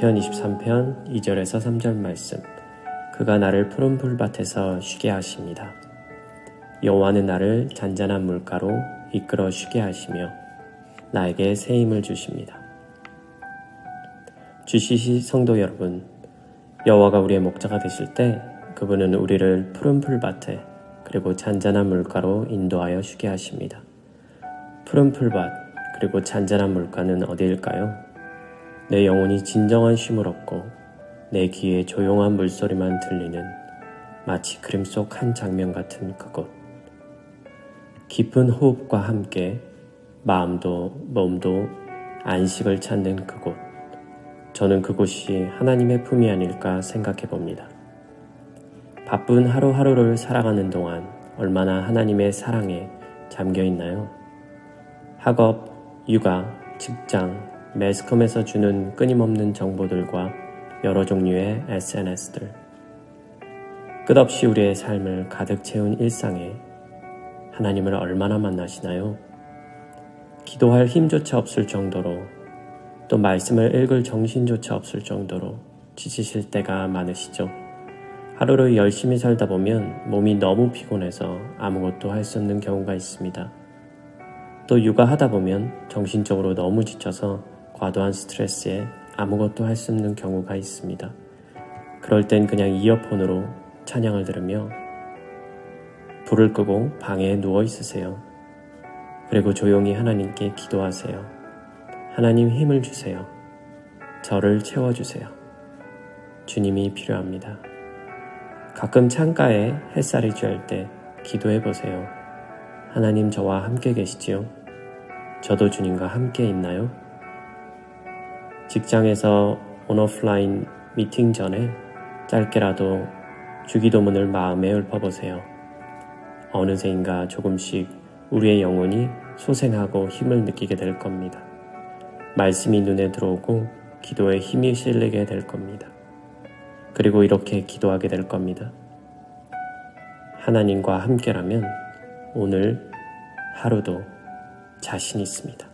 2절에서 3절 말씀. 그가 나를 푸른 풀밭에서 쉬게 하십니다. 여호와는 나를 잔잔한 물가로 이끌어 쉬게 하시며 나에게 새 힘을 주십니다. 주시시 성도 여러분, 여호와가 우리의 목자가 되실 때 그분은 우리를 푸른 풀밭에 그리고 잔잔한 물가로 인도하여 쉬게 하십니다. 푸른 풀밭 그리고 잔잔한 물가는 어디일까요? 내 영혼이 진정한 쉼을 얻고 내 귀에 조용한 물소리만 들리는 마치 그림 속 한 장면 같은 그곳. 깊은 호흡과 함께 마음도 몸도 안식을 찾는 그곳. 저는 그곳이 하나님의 품이 아닐까 생각해 봅니다. 바쁜 하루하루를 살아가는 동안 얼마나 하나님의 사랑에 잠겨 있나요? 학업, 육아, 직장, 매스컴에서 주는 끊임없는 정보들과 여러 종류의 SNS들. 끝없이 우리의 삶을 가득 채운 일상에 하나님을 얼마나 만나시나요? 기도할 힘조차 없을 정도로 또 말씀을 읽을 정신조차 없을 정도로 지치실 때가 많으시죠. 하루를 열심히 살다 보면 몸이 너무 피곤해서 아무것도 할 수 없는 경우가 있습니다. 또 육아하다 보면 정신적으로 너무 지쳐서 과도한 스트레스에 아무것도 할 수 없는 경우가 있습니다. 그럴 땐 그냥 이어폰으로 찬양을 들으며 불을 끄고 방에 누워 있으세요. 그리고 조용히 하나님께 기도하세요. 하나님 힘을 주세요. 저를 채워주세요. 주님이 필요합니다. 가끔 창가에 햇살이 쬐을 때 기도해 보세요. 하나님 저와 함께 계시지요? 저도 주님과 함께 있나요? 직장에서 온오프라인 미팅 전에 짧게라도 주기도문을 마음에 읊어보세요. 어느새인가 조금씩 우리의 영혼이 소생하고 힘을 느끼게 될 겁니다. 말씀이 눈에 들어오고 기도에 힘이 실리게 될 겁니다. 그리고 이렇게 기도하게 될 겁니다. 하나님과 함께라면 오늘 하루도 자신 있습니다.